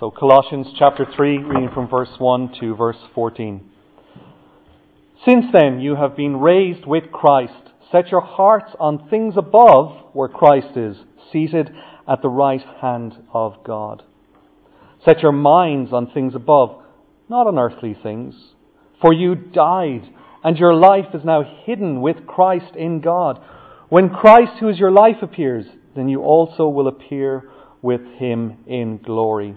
So, Colossians chapter 3, reading from verse 1 to verse 14. Since then you have been raised with Christ. Set your hearts on things above where Christ is, seated at the right hand of God. Set your minds on things above, not on earthly things. For you died, and your life is now hidden with Christ in God. When Christ, who is your life, appears, then you also will appear with him in glory.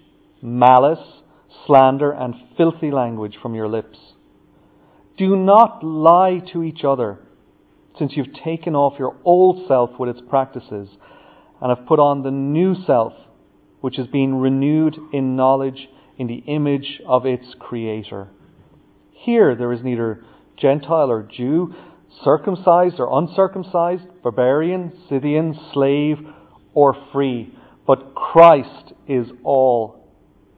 malice, slander, and filthy language from your lips. Do not lie to each other, since you've taken off your old self with its practices and have put on the new self, which is being renewed in knowledge in the image of its Creator. Here there is neither Gentile or Jew, circumcised or uncircumcised, barbarian, Scythian, slave, or free, but Christ is all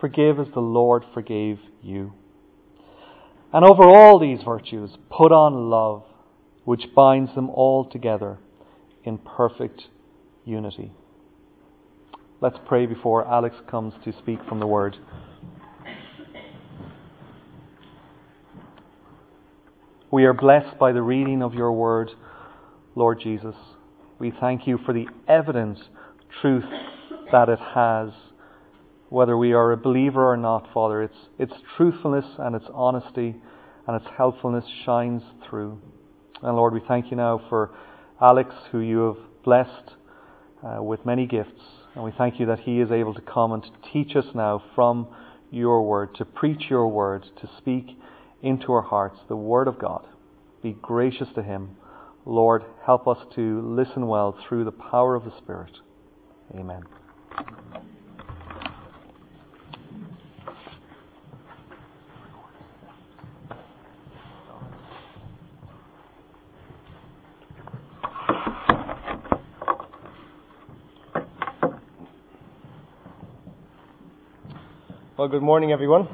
forgive as the Lord forgave you. And over all these virtues, put on love, which binds them all together in perfect unity. Let's pray before Alex comes to speak from the Word. We are blessed by the reading of your Word, Lord Jesus. We thank you for the evident truth that it has. Whether we are a believer or not, Father, its, its truthfulness and its honesty and its helpfulness shines through. And Lord, we thank you now for Alex, who you have blessed uh, with many gifts. And we thank you that he is able to come and to teach us now from your word, to preach your word, to speak into our hearts the word of God. Be gracious to him. Lord, help us to listen well through the power of the Spirit. Amen. Well, good morning, everyone.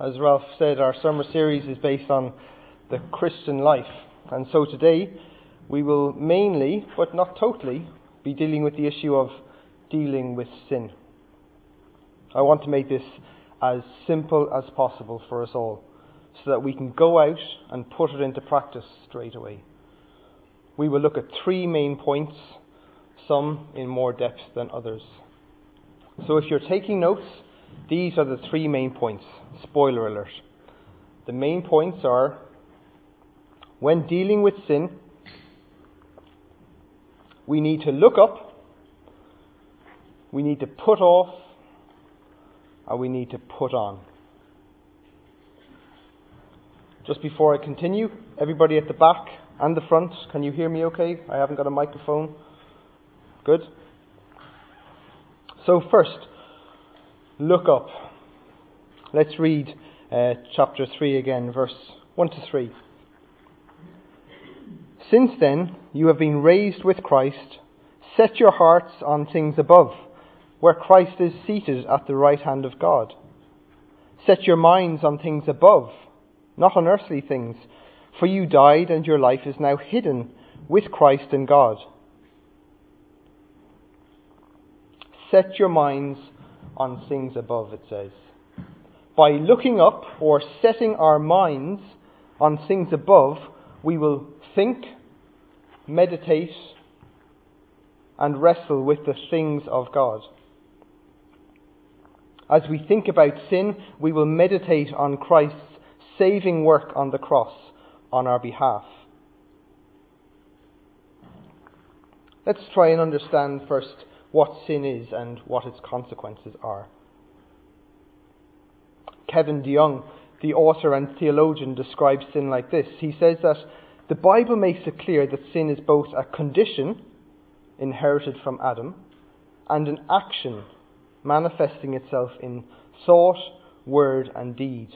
As Ralph said, our summer series is based on the Christian life. And so today we will mainly, but not totally, be dealing with the issue of dealing with sin. I want to make this as simple as possible for us all so that we can go out and put it into practice straight away. We will look at three main points, some in more depth than others. So if you're taking notes, these are the three main points. Spoiler alert. The main points are when dealing with sin, we need to look up, we need to put off, and we need to put on. Just before I continue, everybody at the back and the front, can you hear me okay? I haven't got a microphone. Good? So, first, look up. Let's read uh, chapter 3 again, verse 1 to 3. Since then, you have been raised with Christ. Set your hearts on things above, where Christ is seated at the right hand of God. Set your minds on things above, not on earthly things, for you died and your life is now hidden with Christ in God. Set your minds on things above, it says. By looking up or setting our minds on things above, we will think, meditate, and wrestle with the things of God. As we think about sin, we will meditate on Christ's saving work on the cross on our behalf. Let's try and understand first what sin is and what its consequences are. Kevin DeYoung, the author and theologian, describes sin like this. He says that the Bible makes it clear that sin is both a condition inherited from Adam and an action manifesting itself in thought, word, and deed,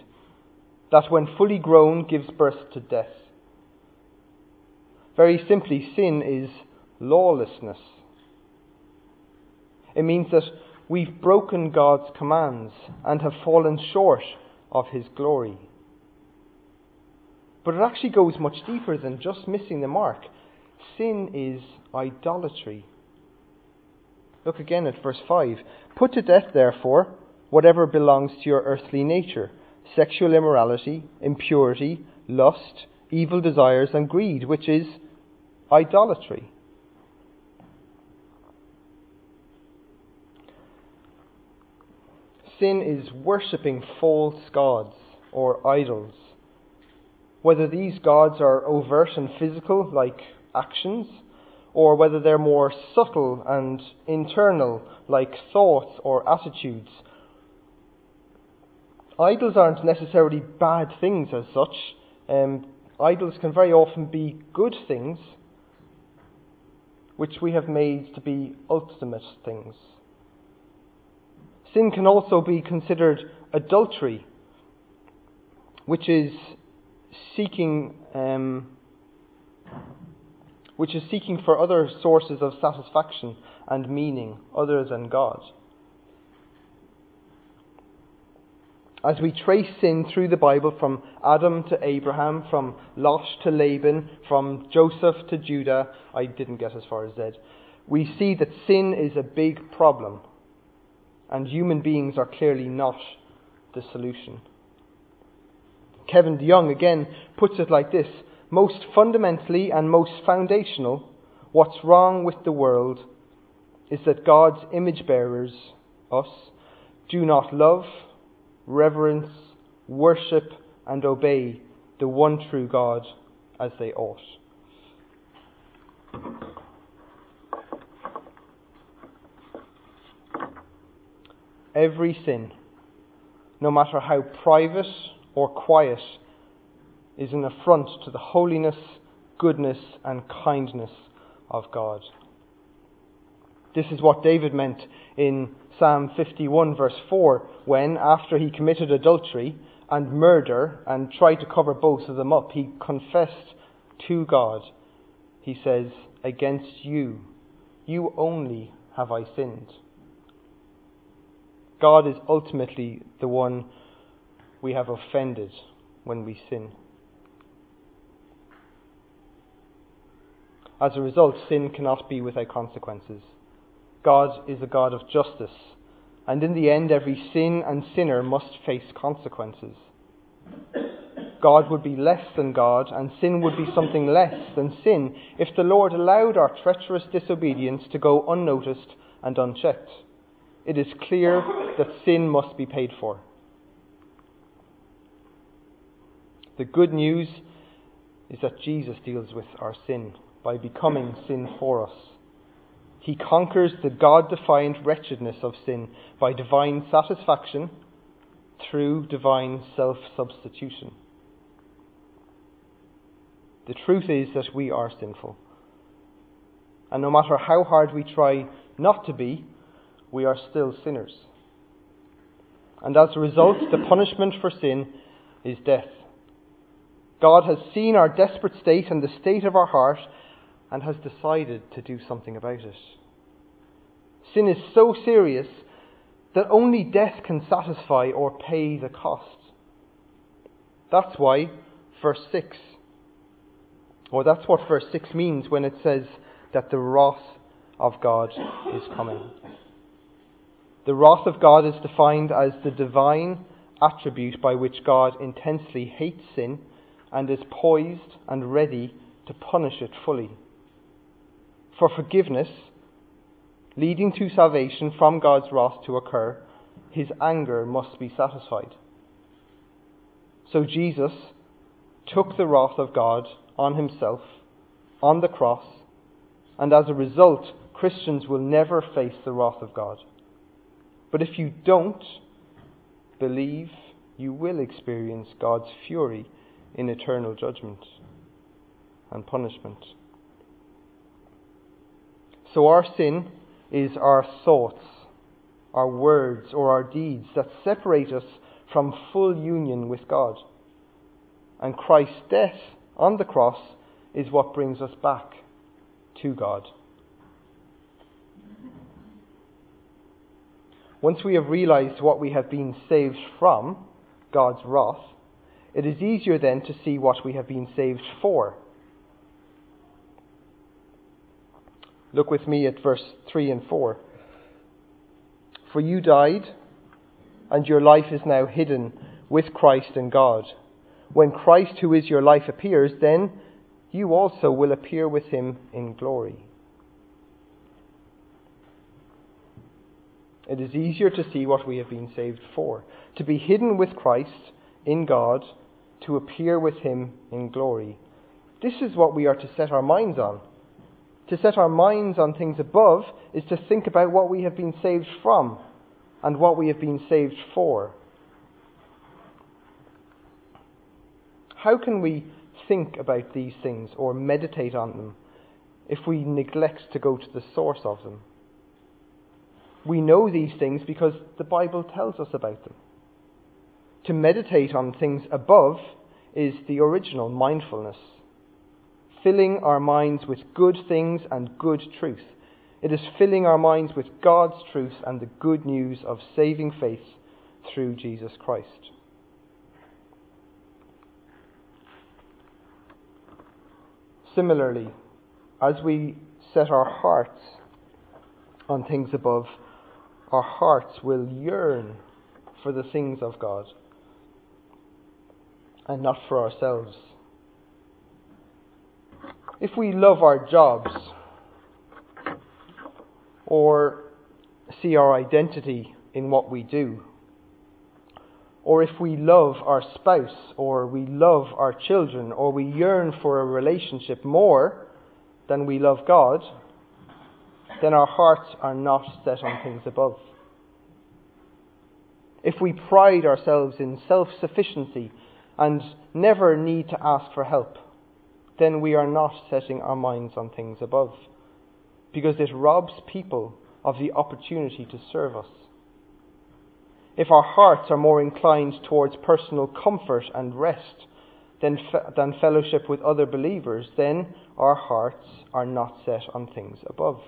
that when fully grown gives birth to death. Very simply, sin is lawlessness. It means that we've broken God's commands and have fallen short of His glory. But it actually goes much deeper than just missing the mark. Sin is idolatry. Look again at verse 5. Put to death, therefore, whatever belongs to your earthly nature sexual immorality, impurity, lust, evil desires, and greed, which is idolatry. Sin is worshipping false gods or idols. Whether these gods are overt and physical, like actions, or whether they're more subtle and internal, like thoughts or attitudes. Idols aren't necessarily bad things as such. Um, idols can very often be good things, which we have made to be ultimate things. Sin can also be considered adultery, which is seeking, um, which is seeking for other sources of satisfaction and meaning other than God. As we trace sin through the Bible from Adam to Abraham, from Lot to Laban, from Joseph to Judah, I didn't get as far as Z, we see that sin is a big problem and human beings are clearly not the solution. Kevin DeYoung again puts it like this Most fundamentally and most foundational, what's wrong with the world is that God's image bearers, us, do not love, reverence, worship, and obey the one true God as they ought. Every sin, no matter how private or quiet, is an affront to the holiness, goodness, and kindness of God. This is what David meant in Psalm 51, verse 4, when, after he committed adultery and murder and tried to cover both of them up, he confessed to God. He says, Against you, you only have I sinned. God is ultimately the one we have offended when we sin. As a result, sin cannot be without consequences. God is a God of justice, and in the end, every sin and sinner must face consequences. God would be less than God, and sin would be something less than sin if the Lord allowed our treacherous disobedience to go unnoticed and unchecked it is clear that sin must be paid for. The good news is that Jesus deals with our sin by becoming sin for us. He conquers the God defined wretchedness of sin by divine satisfaction through divine self substitution. The truth is that we are sinful. And no matter how hard we try not to be, we are still sinners. And as a result, the punishment for sin is death. God has seen our desperate state and the state of our heart and has decided to do something about it. Sin is so serious that only death can satisfy or pay the cost. That's why verse 6, or that's what verse 6 means when it says that the wrath of God is coming. The wrath of God is defined as the divine attribute by which God intensely hates sin and is poised and ready to punish it fully. For forgiveness, leading to salvation from God's wrath to occur, his anger must be satisfied. So Jesus took the wrath of God on himself on the cross, and as a result, Christians will never face the wrath of God. But if you don't believe, you will experience God's fury in eternal judgment and punishment. So our sin is our thoughts, our words, or our deeds that separate us from full union with God. And Christ's death on the cross is what brings us back to God. Once we have realized what we have been saved from, God's wrath, it is easier then to see what we have been saved for. Look with me at verse 3 and 4. For you died, and your life is now hidden with Christ in God. When Christ, who is your life, appears, then you also will appear with him in glory. It is easier to see what we have been saved for to be hidden with Christ in God, to appear with him in glory. This is what we are to set our minds on. To set our minds on things above is to think about what we have been saved from and what we have been saved for. How can we think about these things or meditate on them if we neglect to go to the source of them. We know these things because the Bible tells us about them. To meditate on things above is the original mindfulness, filling our minds with good things and good truth. It is filling our minds with God's truth and the good news of saving faith through Jesus Christ. Similarly, as we set our hearts on things above, our hearts will yearn for the things of God and not for ourselves. If we love our jobs or see our identity in what we do, or if we love our spouse, or we love our children, or we yearn for a relationship more than we love God, then our hearts are not set on things above. If we pride ourselves in self sufficiency and never need to ask for help, then we are not setting our minds on things above, because it robs people of the opportunity to serve us. If our hearts are more inclined towards personal comfort and rest than, fe- than fellowship with other believers, then our hearts are not set on things above.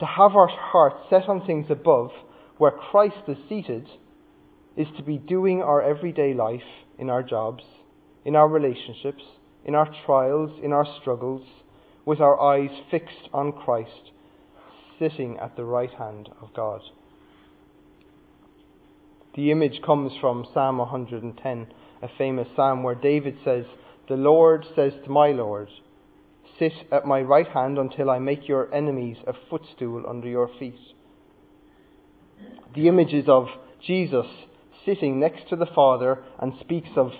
To have our hearts set on things above, where Christ is seated, is to be doing our everyday life in our jobs, in our relationships, in our trials, in our struggles, with our eyes fixed on Christ, sitting at the right hand of God. The image comes from Psalm 110, a famous psalm where David says, The Lord says to my Lord, Sit at my right hand until I make your enemies a footstool under your feet. The image is of Jesus sitting next to the Father and speaks of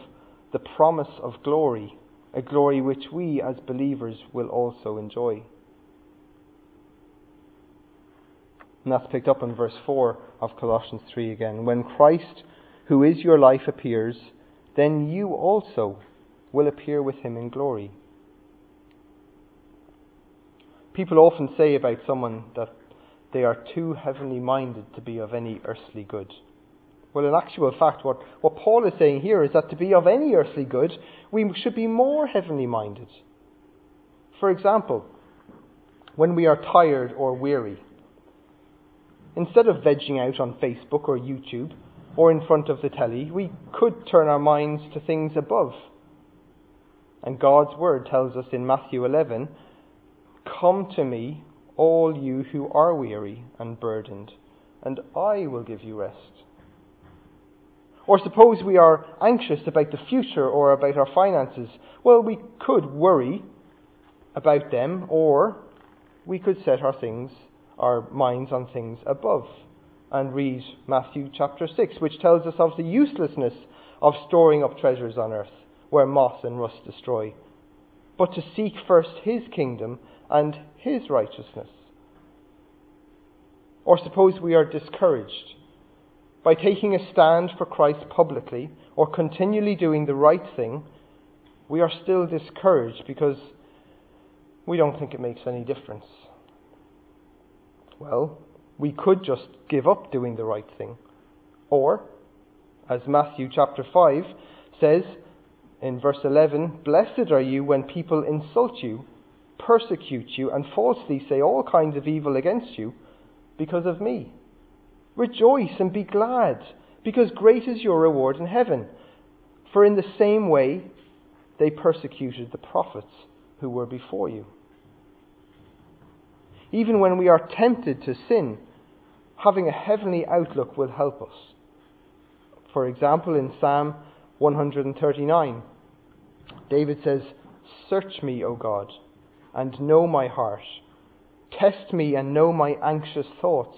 the promise of glory, a glory which we as believers will also enjoy. And that's picked up in verse 4 of Colossians 3 again. When Christ, who is your life, appears, then you also will appear with him in glory. People often say about someone that they are too heavenly minded to be of any earthly good. Well, in actual fact, what, what Paul is saying here is that to be of any earthly good, we should be more heavenly minded. For example, when we are tired or weary, Instead of vegging out on Facebook or YouTube or in front of the telly, we could turn our minds to things above. And God's word tells us in Matthew 11 Come to me, all you who are weary and burdened, and I will give you rest. Or suppose we are anxious about the future or about our finances. Well, we could worry about them, or we could set our things our minds on things above, and read Matthew chapter 6, which tells us of the uselessness of storing up treasures on earth, where moth and rust destroy, but to seek first his kingdom and his righteousness. Or suppose we are discouraged by taking a stand for Christ publicly or continually doing the right thing, we are still discouraged because we don't think it makes any difference. Well, we could just give up doing the right thing. Or, as Matthew chapter 5 says in verse 11, Blessed are you when people insult you, persecute you, and falsely say all kinds of evil against you because of me. Rejoice and be glad, because great is your reward in heaven. For in the same way they persecuted the prophets who were before you. Even when we are tempted to sin, having a heavenly outlook will help us. For example, in Psalm 139, David says, Search me, O God, and know my heart. Test me and know my anxious thoughts.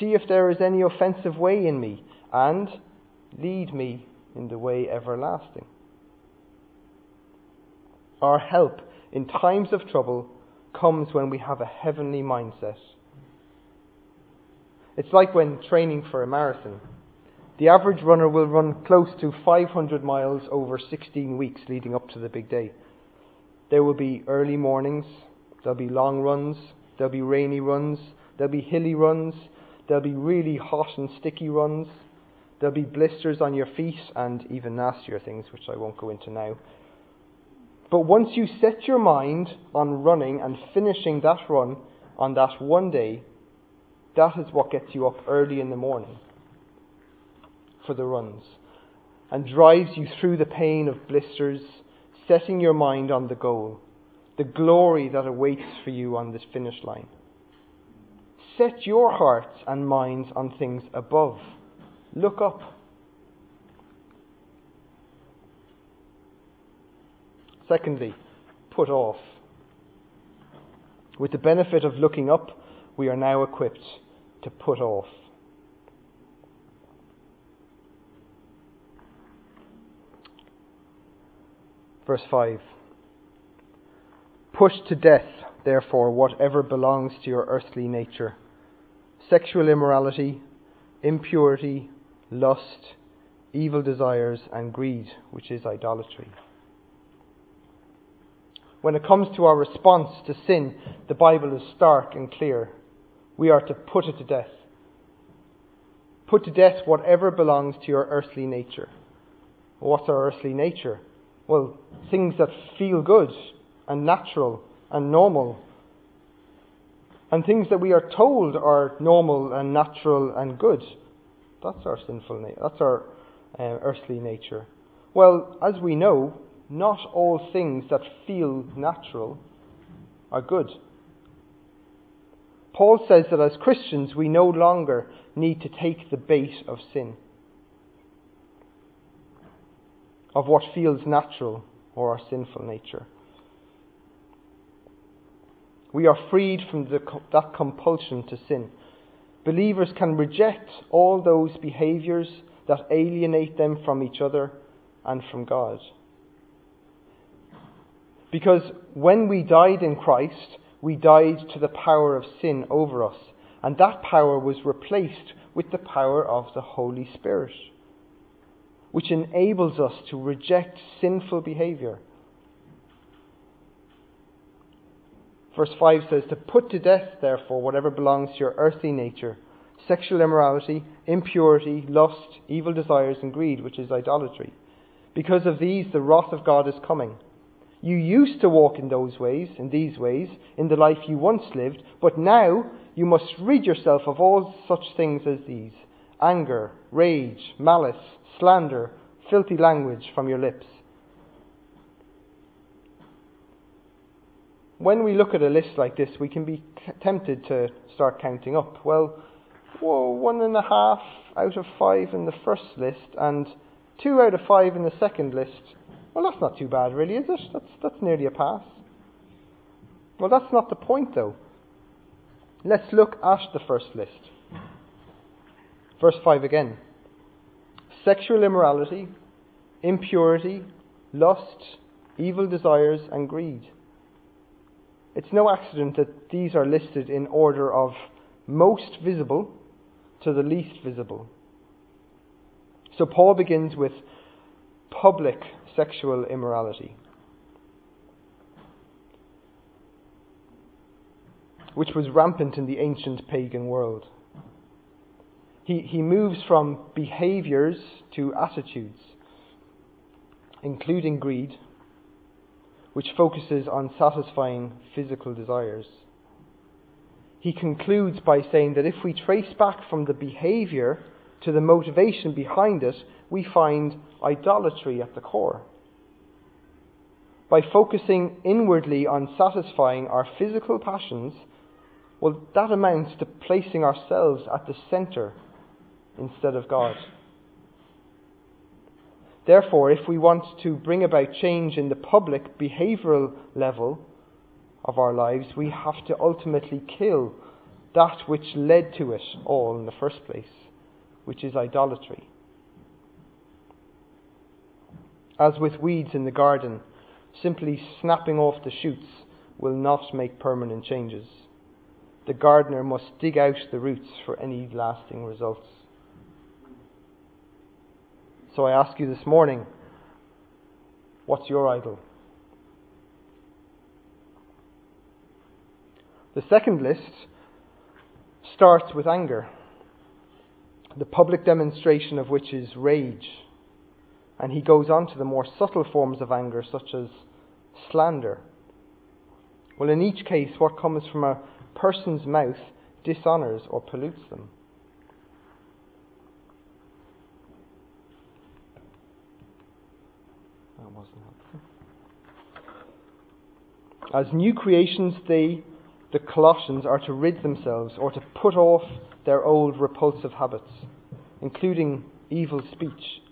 See if there is any offensive way in me, and lead me in the way everlasting. Our help in times of trouble comes when we have a heavenly mindset. It's like when training for a marathon. The average runner will run close to 500 miles over 16 weeks leading up to the big day. There will be early mornings, there'll be long runs, there'll be rainy runs, there'll be hilly runs, there'll be really hot and sticky runs, there'll be blisters on your feet, and even nastier things, which I won't go into now. But once you set your mind on running and finishing that run on that one day, that is what gets you up early in the morning for the runs and drives you through the pain of blisters, setting your mind on the goal, the glory that awaits for you on this finish line. Set your hearts and minds on things above. Look up. Secondly, put off. With the benefit of looking up, we are now equipped to put off. Verse 5 Push to death, therefore, whatever belongs to your earthly nature sexual immorality, impurity, lust, evil desires, and greed, which is idolatry. When it comes to our response to sin, the Bible is stark and clear. We are to put it to death. Put to death whatever belongs to your earthly nature. What's our earthly nature? Well, things that feel good and natural and normal. And things that we are told are normal and natural and good. That's our sinful nature. That's our uh, earthly nature. Well, as we know, not all things that feel natural are good. Paul says that as Christians we no longer need to take the bait of sin, of what feels natural or our sinful nature. We are freed from the, that compulsion to sin. Believers can reject all those behaviours that alienate them from each other and from God. Because when we died in Christ, we died to the power of sin over us, and that power was replaced with the power of the Holy Spirit, which enables us to reject sinful behaviour. Verse 5 says, To put to death, therefore, whatever belongs to your earthly nature sexual immorality, impurity, lust, evil desires, and greed, which is idolatry. Because of these, the wrath of God is coming. You used to walk in those ways, in these ways, in the life you once lived, but now you must rid yourself of all such things as these anger, rage, malice, slander, filthy language from your lips. When we look at a list like this, we can be tempted to start counting up. Well, whoa, one and a half out of five in the first list, and two out of five in the second list. Well, that's not too bad, really, is it? That's, that's nearly a pass. Well, that's not the point, though. Let's look at the first list. Verse 5 again sexual immorality, impurity, lust, evil desires, and greed. It's no accident that these are listed in order of most visible to the least visible. So Paul begins with public sexual immorality, which was rampant in the ancient pagan world. He, he moves from behaviors to attitudes, including greed, which focuses on satisfying physical desires. He concludes by saying that if we trace back from the behavior to the motivation behind it, we find idolatry at the core. By focusing inwardly on satisfying our physical passions, well, that amounts to placing ourselves at the center instead of God. Therefore, if we want to bring about change in the public behavioral level of our lives, we have to ultimately kill that which led to it all in the first place, which is idolatry. As with weeds in the garden, simply snapping off the shoots will not make permanent changes. The gardener must dig out the roots for any lasting results. So I ask you this morning what's your idol? The second list starts with anger, the public demonstration of which is rage. And he goes on to the more subtle forms of anger, such as slander. Well, in each case, what comes from a person's mouth dishonours or pollutes them. As new creations, they, the Colossians, are to rid themselves or to put off their old repulsive habits, including evil speech.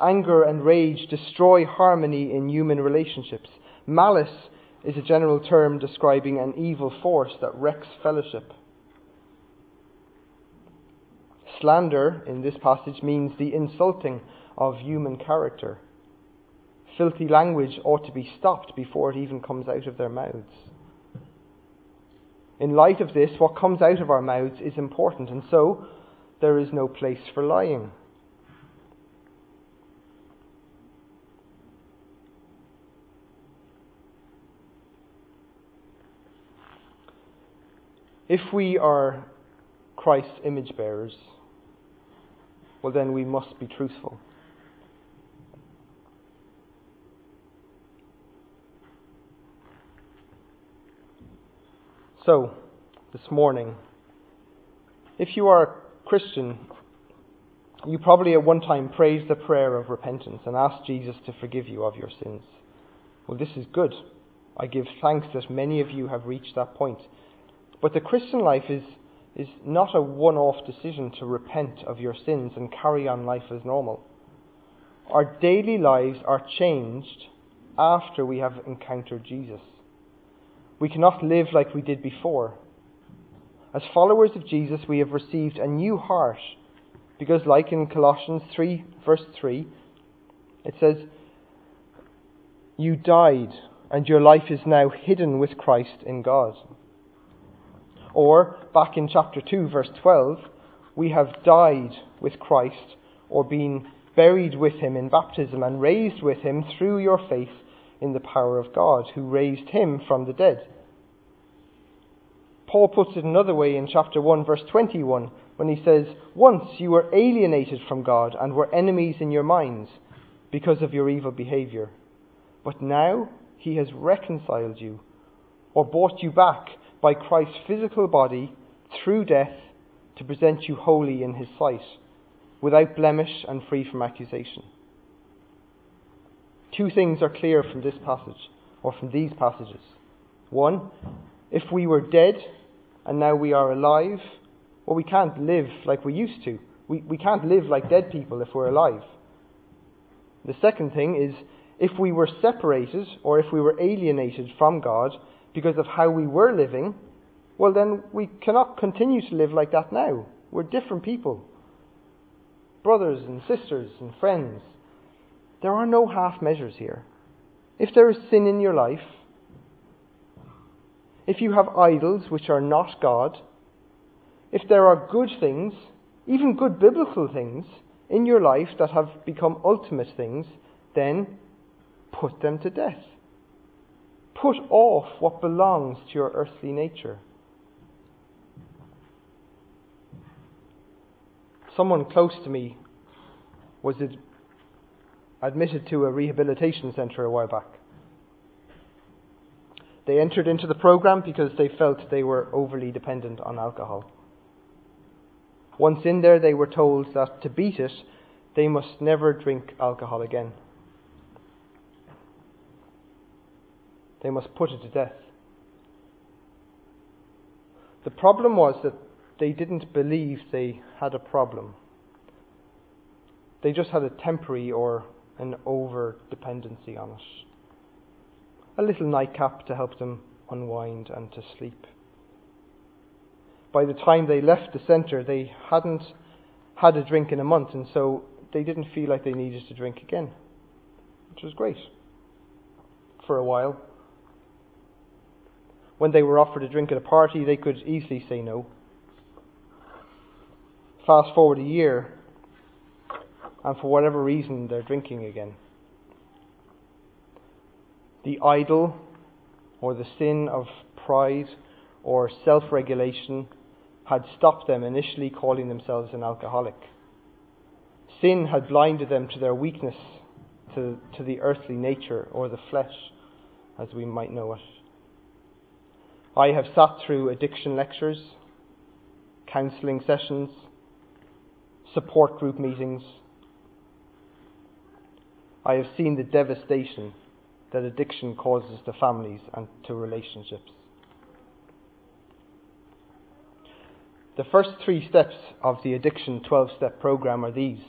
Anger and rage destroy harmony in human relationships. Malice is a general term describing an evil force that wrecks fellowship. Slander, in this passage, means the insulting of human character filthy language ought to be stopped before it even comes out of their mouths. In light of this, what comes out of our mouths is important, and so there is no place for lying. If we are Christ's image bearers, well, then we must be truthful. So, this morning, if you are a Christian, you probably at one time prayed the prayer of repentance and asked Jesus to forgive you of your sins. Well, this is good. I give thanks that many of you have reached that point. But the Christian life is, is not a one off decision to repent of your sins and carry on life as normal. Our daily lives are changed after we have encountered Jesus. We cannot live like we did before. As followers of Jesus, we have received a new heart because, like in Colossians 3, verse 3, it says, You died, and your life is now hidden with Christ in God. Or, back in chapter 2, verse 12, we have died with Christ, or been buried with him in baptism, and raised with him through your faith in the power of God, who raised him from the dead. Paul puts it another way in chapter 1, verse 21, when he says, Once you were alienated from God and were enemies in your minds because of your evil behavior. But now he has reconciled you, or bought you back by Christ's physical body through death to present you holy in his sight, without blemish and free from accusation. Two things are clear from this passage, or from these passages. One, if we were dead and now we are alive, well, we can't live like we used to. We, we can't live like dead people if we're alive. The second thing is if we were separated or if we were alienated from God because of how we were living, well, then we cannot continue to live like that now. We're different people. brothers and sisters and friends. There are no half measures here. If there is sin in your life, if you have idols which are not God, if there are good things, even good biblical things, in your life that have become ultimate things, then put them to death. Put off what belongs to your earthly nature. Someone close to me was admitted to a rehabilitation centre a while back. They entered into the program because they felt they were overly dependent on alcohol. Once in there, they were told that to beat it, they must never drink alcohol again. They must put it to death. The problem was that they didn't believe they had a problem. They just had a temporary or an over dependency on it. A little nightcap to help them unwind and to sleep. By the time they left the centre, they hadn't had a drink in a month, and so they didn't feel like they needed to drink again, which was great for a while. When they were offered a drink at a party, they could easily say no. Fast forward a year, and for whatever reason, they're drinking again. The idol or the sin of pride or self regulation had stopped them initially calling themselves an alcoholic. Sin had blinded them to their weakness, to, to the earthly nature or the flesh, as we might know it. I have sat through addiction lectures, counselling sessions, support group meetings. I have seen the devastation that addiction causes to families and to relationships. The first three steps of the Addiction 12 step program are these,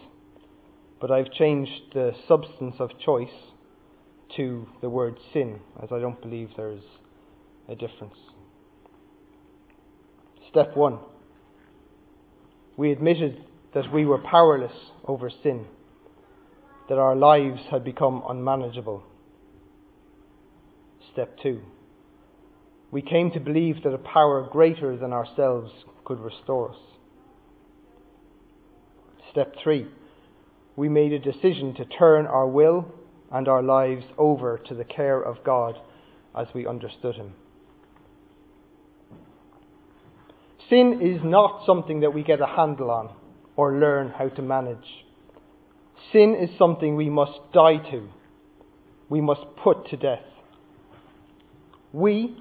but I've changed the substance of choice to the word sin, as I don't believe there's a difference. Step one we admitted that we were powerless over sin, that our lives had become unmanageable. Step two we came to believe that a power greater than ourselves could restore us. Step three, we made a decision to turn our will and our lives over to the care of God as we understood Him. Sin is not something that we get a handle on or learn how to manage. Sin is something we must die to. We must put to death. We,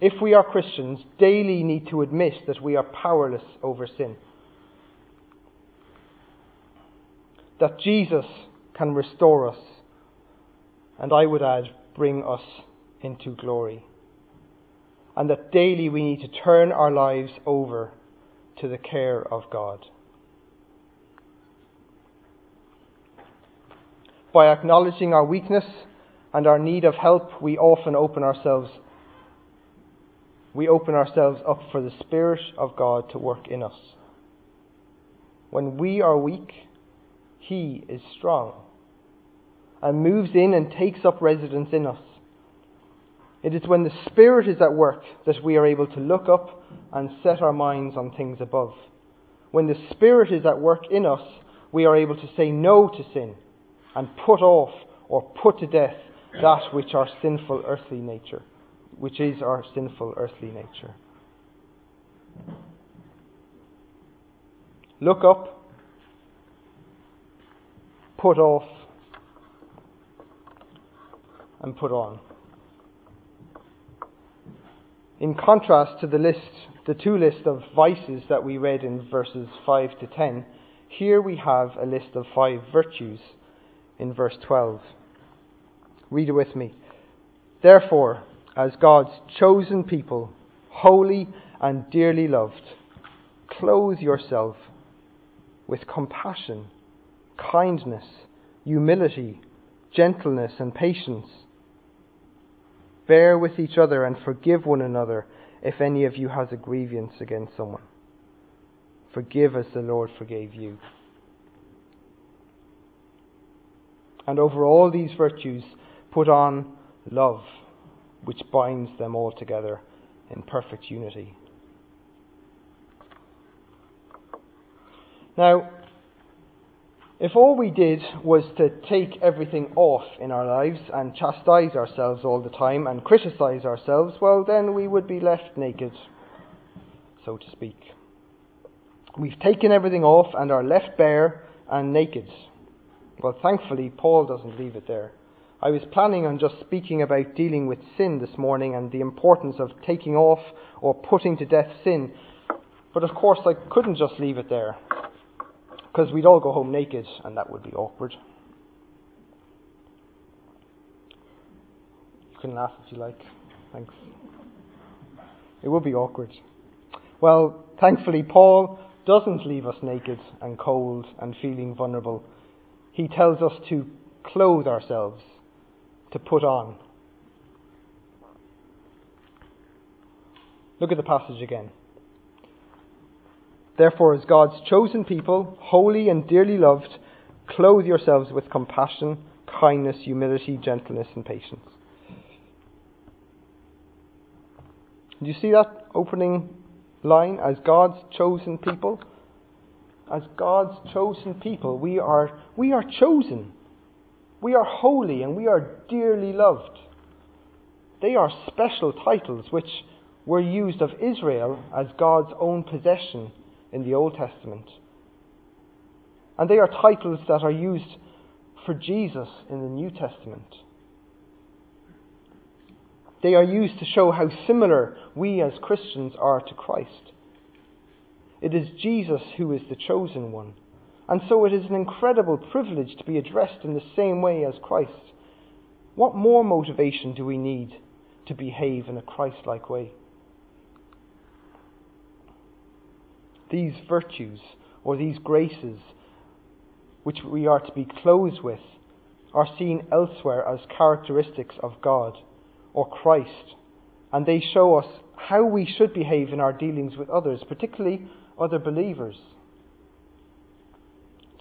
if we are Christians, daily need to admit that we are powerless over sin. That Jesus can restore us, and I would add, bring us into glory. And that daily we need to turn our lives over to the care of God. By acknowledging our weakness and our need of help, we often open ourselves we open ourselves up for the Spirit of God to work in us. When we are weak, He is strong and moves in and takes up residence in us. It is when the Spirit is at work that we are able to look up and set our minds on things above. When the Spirit is at work in us, we are able to say no to sin and put off or put to death that which our sinful earthly nature which is our sinful earthly nature. Look up, put off, and put on. In contrast to the list, the two lists of vices that we read in verses 5 to 10, here we have a list of five virtues in verse 12. Read it with me. Therefore, as God's chosen people, holy and dearly loved, clothe yourself with compassion, kindness, humility, gentleness, and patience. Bear with each other and forgive one another if any of you has a grievance against someone. Forgive as the Lord forgave you. And over all these virtues, put on love, which binds them all together in perfect unity. Now, if all we did was to take everything off in our lives and chastise ourselves all the time and criticize ourselves, well, then we would be left naked, so to speak. We've taken everything off and are left bare and naked. Well, thankfully, Paul doesn't leave it there. I was planning on just speaking about dealing with sin this morning and the importance of taking off or putting to death sin. But of course, I couldn't just leave it there because we'd all go home naked, and that would be awkward. You can laugh if you like. Thanks. It would be awkward. Well, thankfully, Paul doesn't leave us naked and cold and feeling vulnerable. He tells us to clothe ourselves, to put on. Look at the passage again. Therefore, as God's chosen people, holy and dearly loved, clothe yourselves with compassion, kindness, humility, gentleness, and patience. Do you see that opening line? As God's chosen people? As God's chosen people, we are, we are chosen. We are holy and we are dearly loved. They are special titles which were used of Israel as God's own possession in the Old Testament. And they are titles that are used for Jesus in the New Testament. They are used to show how similar we as Christians are to Christ. It is Jesus who is the chosen one. And so it is an incredible privilege to be addressed in the same way as Christ. What more motivation do we need to behave in a Christ like way? these virtues or these graces which we are to be clothed with are seen elsewhere as characteristics of God or Christ, and they show us how we should behave in our dealings with others, particularly other believers.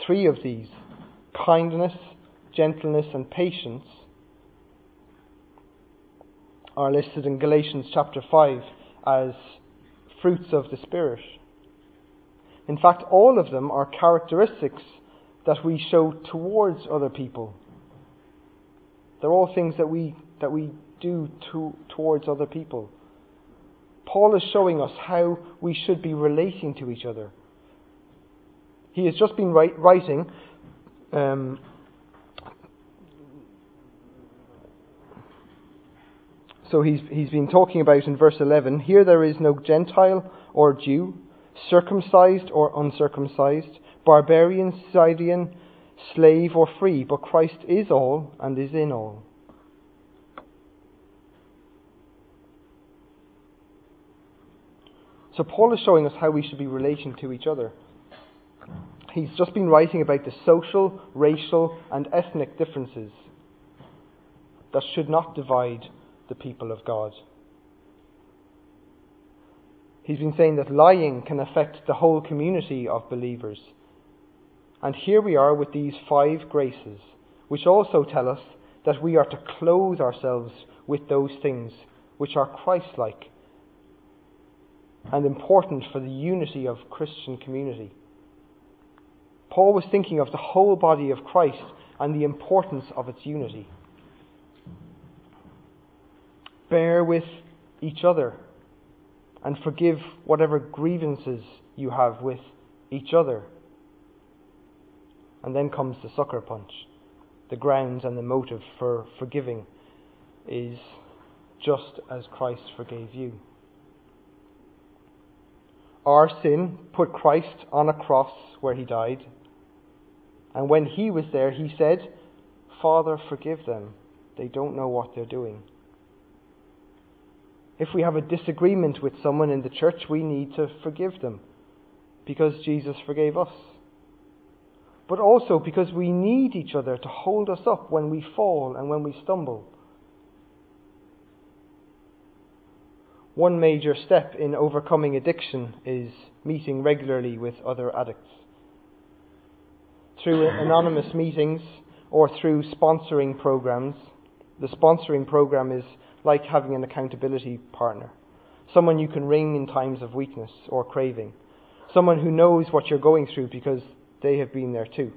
Three of these kindness, gentleness, and patience are listed in Galatians chapter 5 as fruits of the Spirit. In fact, all of them are characteristics that we show towards other people. They're all things that we, that we do to, towards other people. Paul is showing us how we should be relating to each other. He has just been write, writing um, so he's, he's been talking about in verse 11 here there is no Gentile or Jew circumcised or uncircumcised, barbarian, Scythian, slave or free, but Christ is all and is in all. So Paul is showing us how we should be relating to each other. He's just been writing about the social, racial, and ethnic differences that should not divide the people of God. He's been saying that lying can affect the whole community of believers. And here we are with these five graces, which also tell us that we are to clothe ourselves with those things which are Christ like and important for the unity of Christian community. Paul was thinking of the whole body of Christ and the importance of its unity. Bear with each other and forgive whatever grievances you have with each other. And then comes the sucker punch. The grounds and the motive for forgiving is just as Christ forgave you. Our sin put Christ on a cross where he died. And when he was there, he said, Father, forgive them. They don't know what they're doing. If we have a disagreement with someone in the church, we need to forgive them because Jesus forgave us. But also because we need each other to hold us up when we fall and when we stumble. One major step in overcoming addiction is meeting regularly with other addicts. Through anonymous meetings or through sponsoring programs. The sponsoring program is like having an accountability partner, someone you can ring in times of weakness or craving, someone who knows what you're going through because they have been there too,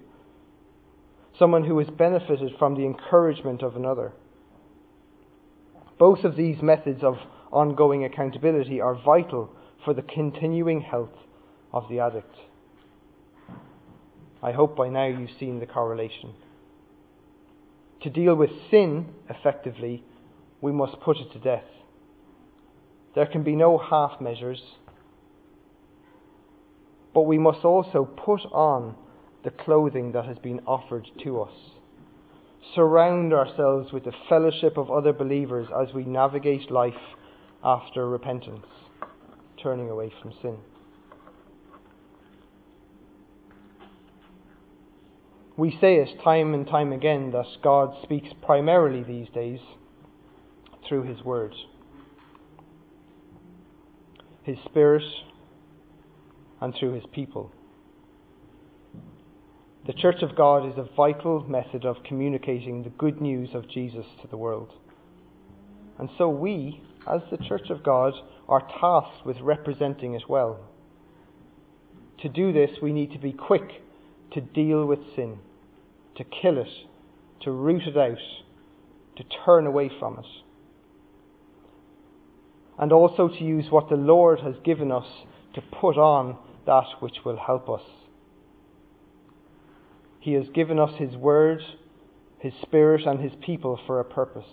someone who has benefited from the encouragement of another. Both of these methods of ongoing accountability are vital for the continuing health of the addict. I hope by now you've seen the correlation. To deal with sin effectively, we must put it to death. There can be no half measures, but we must also put on the clothing that has been offered to us. Surround ourselves with the fellowship of other believers as we navigate life after repentance, turning away from sin. We say it time and time again that God speaks primarily these days through His Word. His Spirit and through His people. The Church of God is a vital method of communicating the good news of Jesus to the world. And so we, as the Church of God, are tasked with representing it well. To do this, we need to be quick to deal with sin to kill it, to root it out, to turn away from it. And also to use what the Lord has given us to put on that which will help us. He has given us His Word, His Spirit, and His people for a purpose.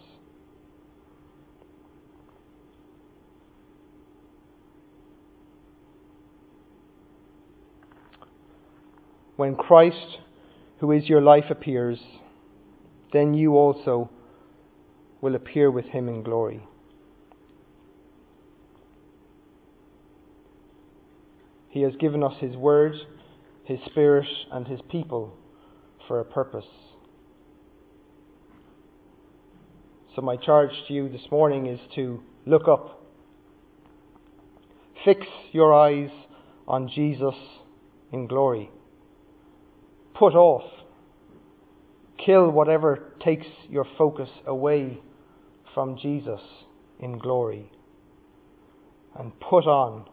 When Christ who is your life appears, then you also will appear with him in glory. He has given us his word, his spirit, and his people for a purpose. So, my charge to you this morning is to look up. Fix your eyes on Jesus in glory put off. Kill whatever takes your focus away from Jesus in glory. And put on.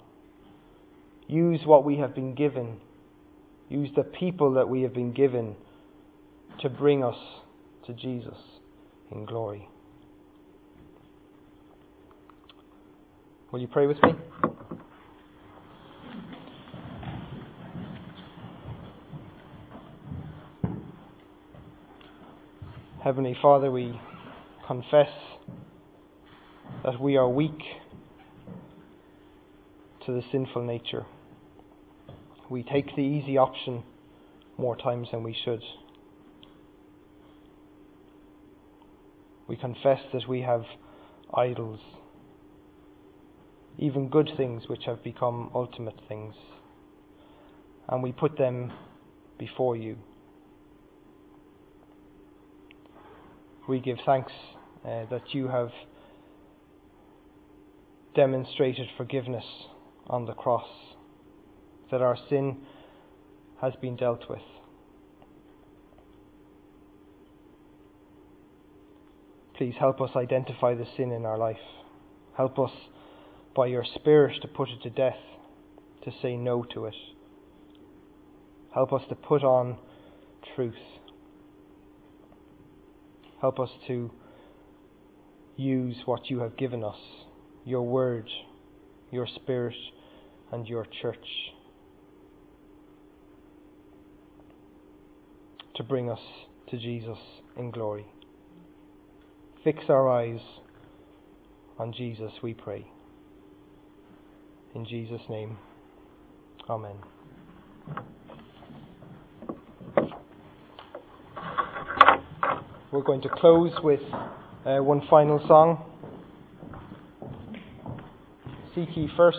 Use what we have been given. Use the people that we have been given to bring us to Jesus in glory. Will you pray with me? Heavenly Father, we confess that we are weak to the sinful nature. We take the easy option more times than we should. We confess that we have idols, even good things which have become ultimate things, and we put them before you. We give thanks uh, that you have demonstrated forgiveness on the cross, that our sin has been dealt with. Please help us identify the sin in our life. Help us by your Spirit to put it to death, to say no to it. Help us to put on truth. Help us to use what you have given us your word, your spirit, and your church to bring us to Jesus in glory. Fix our eyes on Jesus, we pray. In Jesus' name, Amen. We're going to close with uh, one final song. Seek ye first